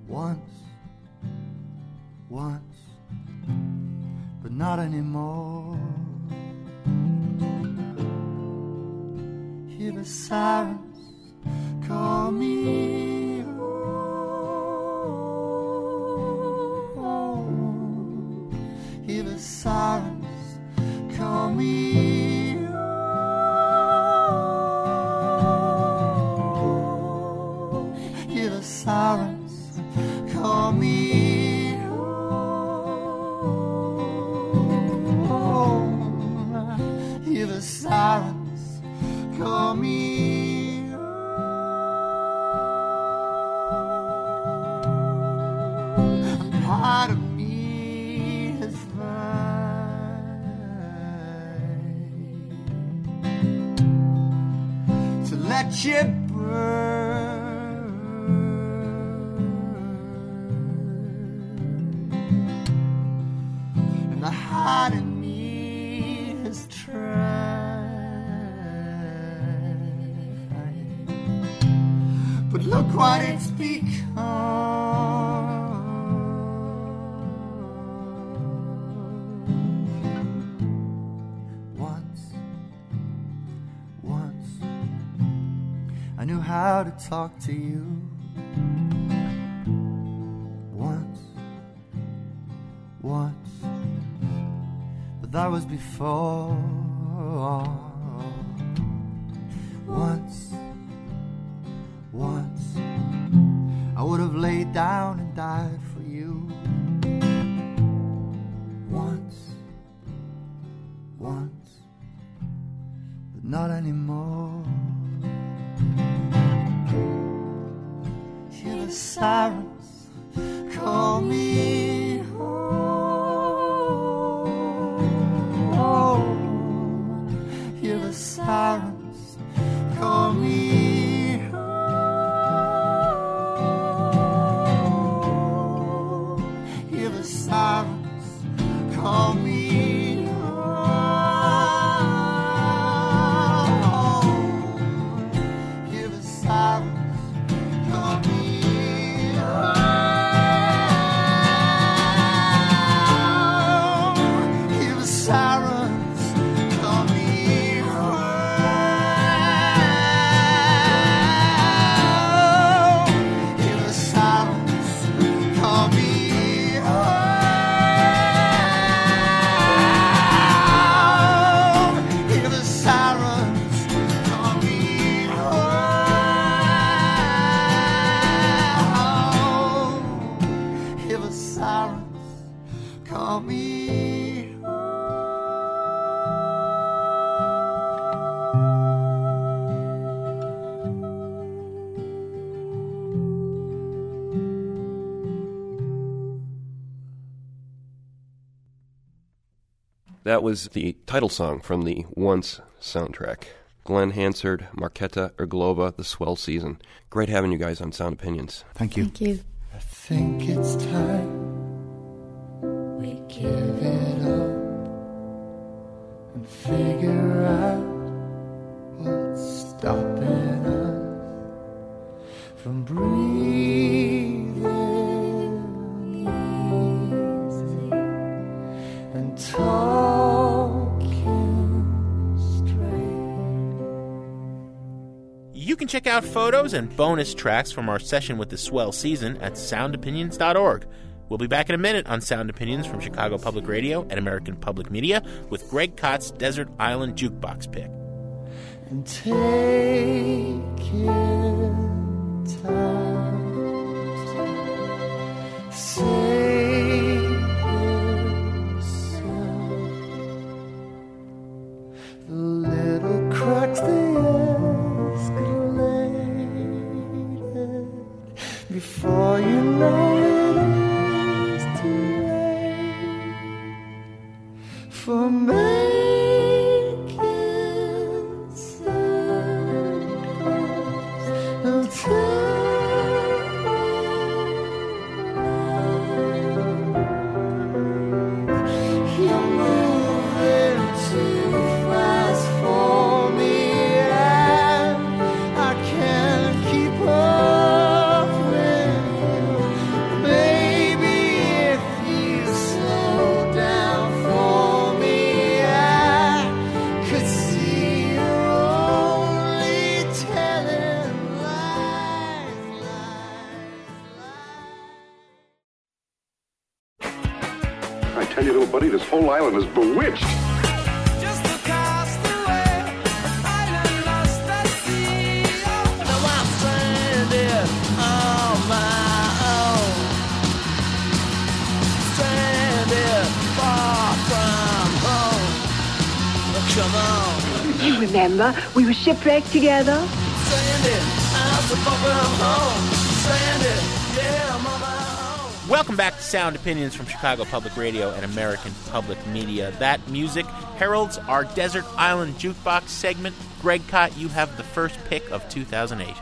Once, once, but not anymore. Hear the sirens call me to talk to you. Once, once, but that was before. Once, once, I would have laid down and died for you. Once, once, but not anymore. Sirens call me That was the title song from the Once soundtrack. Glen Hansard, Marketa Irglova, The Swell Season. Great having you guys on Sound Opinions. Thank you. Thank you. I think it's time can check out photos and bonus tracks from our session with the Swell season at soundopinions.org. We'll be back in a minute on Sound Opinions from Chicago Public Radio and American Public Media with Greg Kot's Desert Island Jukebox pick. and taking time say home. Come on, You remember, we were shipwrecked together. stranded out so far from home. Stranded, yeah, I'm on my own. Welcome back to Sound Opinions from Chicago Public Radio and American Public Media. That music heralds our Desert Island Jukebox segment. Greg Kot, you have the first pick of 2008.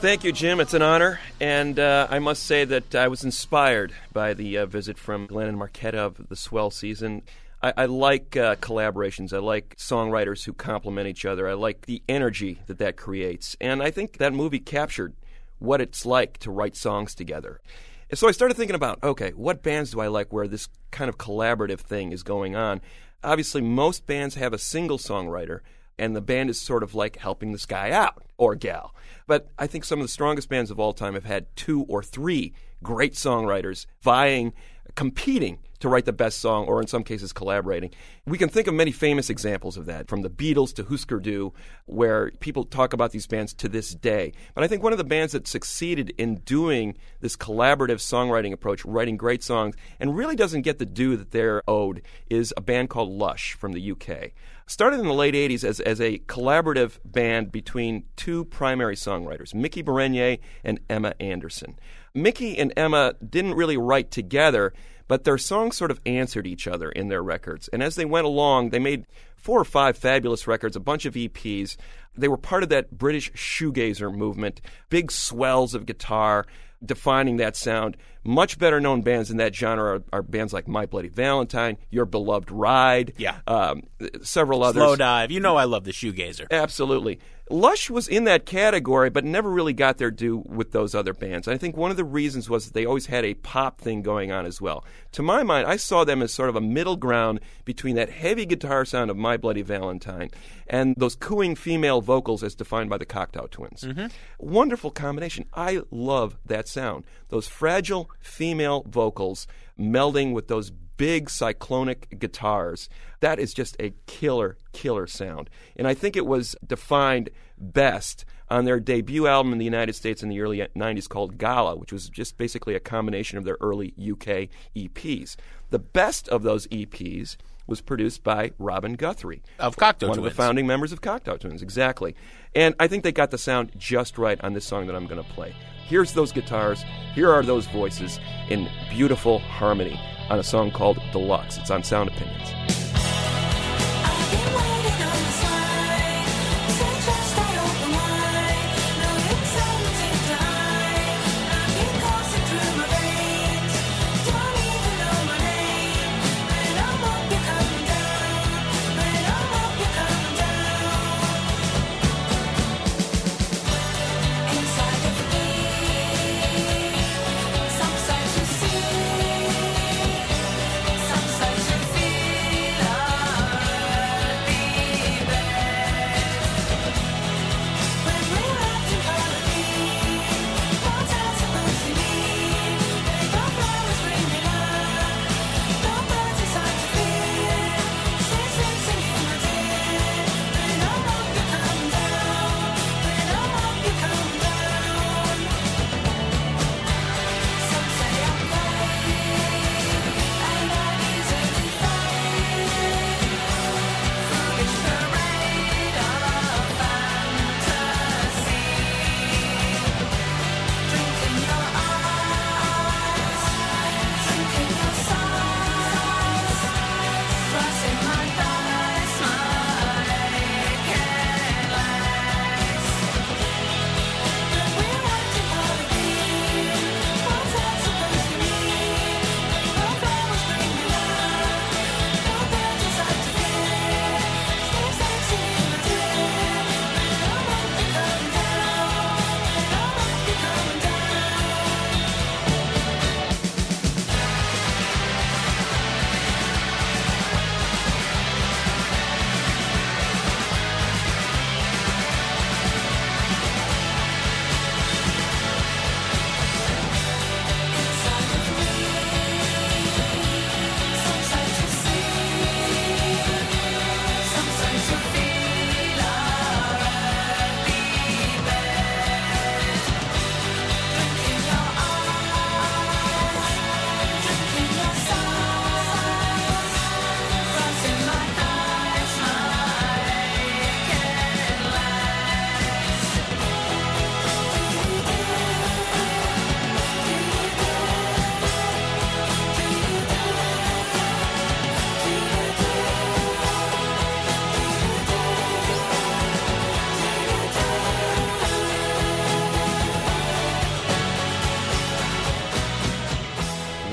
Thank you, Jim. It's an honor. And uh, I must say that I was inspired by the uh, visit from Glen and Marketa of the Swell season. I, I like uh, collaborations. I like songwriters who complement each other. I like the energy that that creates. And I think that movie captured what it's like to write songs together. And so I started thinking about okay, what bands do I like where this kind of collaborative thing is going on? Obviously, most bands have a single songwriter, and the band is sort of like helping this guy out or gal. But I think some of the strongest bands of all time have had two or three great songwriters vying competing to write the best song, or in some cases, collaborating. We can think of many famous examples of that, from the Beatles to Husker Du, where people talk about these bands to this day. But I think one of the bands that succeeded in doing this collaborative songwriting approach, writing great songs, and really doesn't get the due that they're owed, is a band called Lush from the UK. Started in the late 80s as, as a collaborative band between two primary songwriters, Miki Berenyi and Emma Anderson. Miki and Emma didn't really write together, but their songs sort of answered each other in their records. And as they went along, they made four or five fabulous records, a bunch of EPs. They were part of that British shoegazer movement, big swells of guitar defining that sound. Much better known bands in that genre are, are bands like My Bloody Valentine, Your Beloved Ride, Yeah. um, several others. Slowdive. You know I love the shoegazer. Absolutely. Lush was in that category, but never really got their due with those other bands. I think one of the reasons was that they always had a pop thing going on as well. To my mind, I saw them as sort of a middle ground between that heavy guitar sound of My Bloody Valentine and those cooing female vocals as defined by the Cocteau Twins. Mm-hmm. Wonderful combination. I love that sound. Those fragile female vocals melding with those big cyclonic guitars. That is just a killer, killer sound. And I think it was defined best on their debut album in the United States in the early 90s called Gala, which was just basically a combination of their early UK EPs. The best of those EPs was produced by Robin Guthrie Of Cocteau one of the founding members of Cocteau Twins, exactly. And I think they got the sound just right on this song that I'm going to play. Here's those guitars, here are those voices in beautiful harmony on a song called Deluxe. It's on Sound Opinions.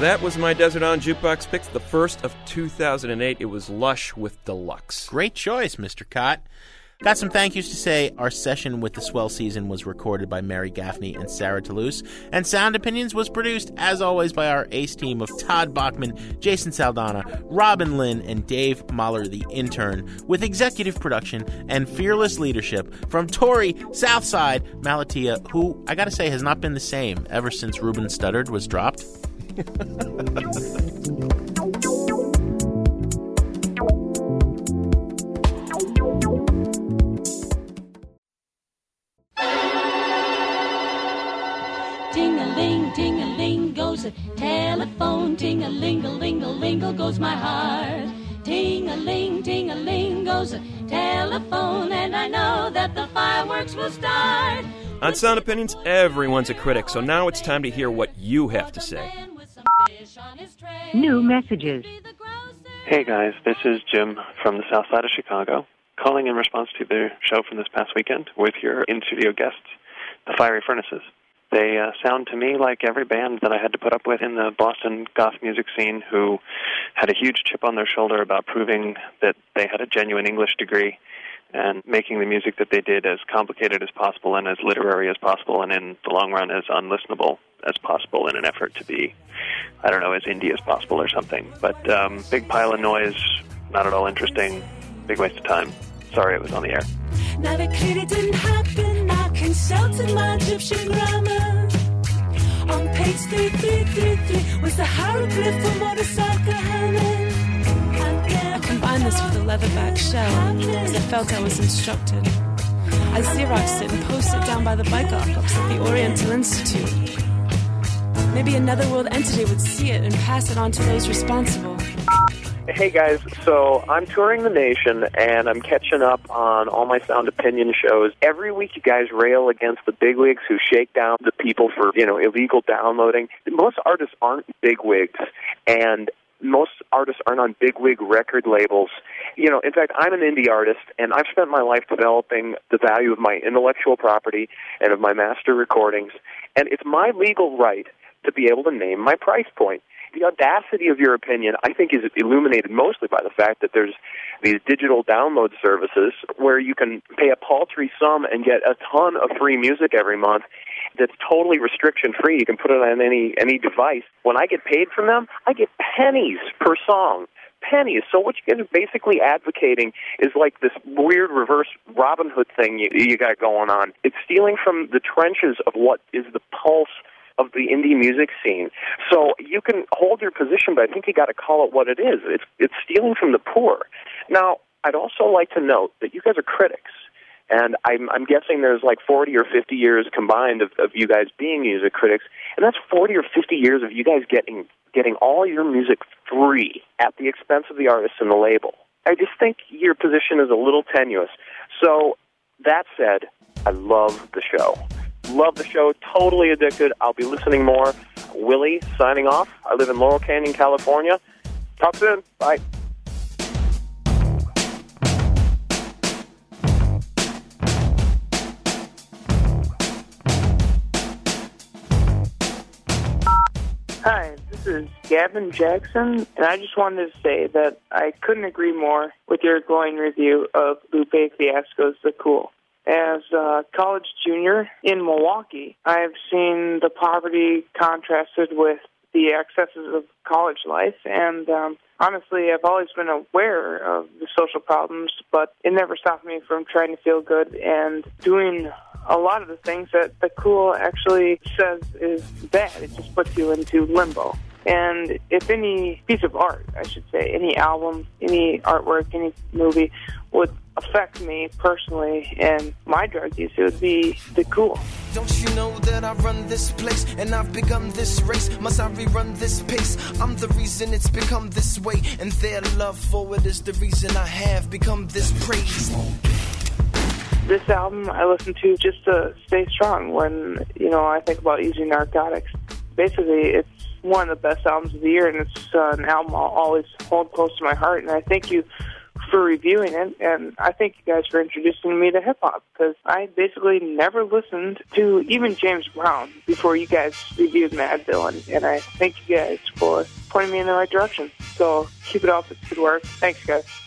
That was my Desert On Jukebox picks, the first of 2008. It was Lush with Deluxe. Great choice, Mr. Kot. Got some thank yous to say. Our session with the Swell Season was recorded by Mary Gaffney and Sarah Toulouse, and Sound Opinions was produced, as always, by our ace team of Todd Bachman, Jason Saldana, Robin Linn, and Dave Mahler, the intern, with executive production and fearless leadership from Torey Southside Malatia, who I gotta say has not been the same ever since Ruben Studdard was dropped. Ting a ling, ting a ling goes a telephone. Ting a ling a ling a lingle goes my heart. Ting a ling, ting a ling goes a telephone, and I know that the fireworks will start. On Sound Opinions, everyone's a critic, so now it's time to hear what you have to say. New messages. Hey guys, this is Jim from the south side of Chicago, calling in response to the show from this past weekend with your in studio guests, the Fiery Furnaces. They uh, sound to me like every band that I had to put up with in the Boston goth music scene who had a huge chip on their shoulder about proving that they had a genuine English degree and making the music that they did as complicated as possible and as literary as possible and in the long run as unlistenable as possible in an effort to be, I don't know, as indie as possible or something. But um, big pile of noise, not at all interesting, big waste of time. Sorry it was on the air. Now that didn't happen. I consulted my Egyptian grammar. On page 3333 was the hieroglyph for motorcycle. This with a leatherback shell because I felt I was instructed. I xeroxed it and posted it down by the bike archives at the Oriental Institute. Maybe another world entity would see it and pass it on to those responsible. Hey guys, so I'm touring the nation and I'm catching up on all my sound opinion shows. Every week you guys rail against the bigwigs who shake down the people for, you know, illegal downloading. Most artists aren't bigwigs and most artists aren't on bigwig record labels. You know, in fact, I'm an indie artist and I've spent my life developing the value of my intellectual property and of my master recordings. And it's my legal right to be able to name my price point. The audacity of your opinion, I think, is illuminated mostly by the fact that there's these digital download services where you can pay a paltry sum and get a ton of free music every month that's totally restriction free. You can put it on any any device. When I get paid from them, I get pennies per song. Pennies. So what you guys are basically advocating is like this weird reverse Robin Hood thing you, you got going on. It's stealing from the trenches of what is the pulse of the indie music scene. So you can hold your position, but I think you got to call it what it is. It's it's stealing from the poor. Now, I'd also like to note that you guys are critics. And I'm, I'm guessing there's like 40 or 50 years combined of, of you guys being music critics, and that's 40 or 50 years of you guys getting getting all your music free at the expense of the artist and the label. I just think your position is a little tenuous. So that said, I love the show. Love the show. Totally addicted. I'll be listening more. Willie signing off. I live in Laurel Canyon, California. Talk soon. Bye. Is Gavin Jackson, and I just wanted to say that I couldn't agree more with your glowing review of Lupe Fiasco's The Cool. As a college junior in Milwaukee, I've seen the poverty contrasted with the excesses of college life, and um, honestly, I've always been aware of the social problems, but it never stopped me from trying to feel good and doing a lot of the things that the cool actually says is bad. It just puts you into limbo. And if any piece of art, I should say, any album, any artwork, any movie would affect me personally and my drug use, it would be the cool. Don't you know that I run this place and I've begun this race? Must I rerun this pace? I'm the reason it's become this way, and their love for it is the reason I have become this praise. This album I listen to just to stay strong when, you know, I think about using narcotics. Basically, it's one of the best albums of the year, and it's uh, an album I'll always hold close to my heart. And I thank you for reviewing it, and I thank you guys for introducing me to hip hop because I basically never listened to even James Brown before you guys reviewed Madville, and, and I thank you guys for pointing me in the right direction. So keep it up, it's good work. Thanks, guys.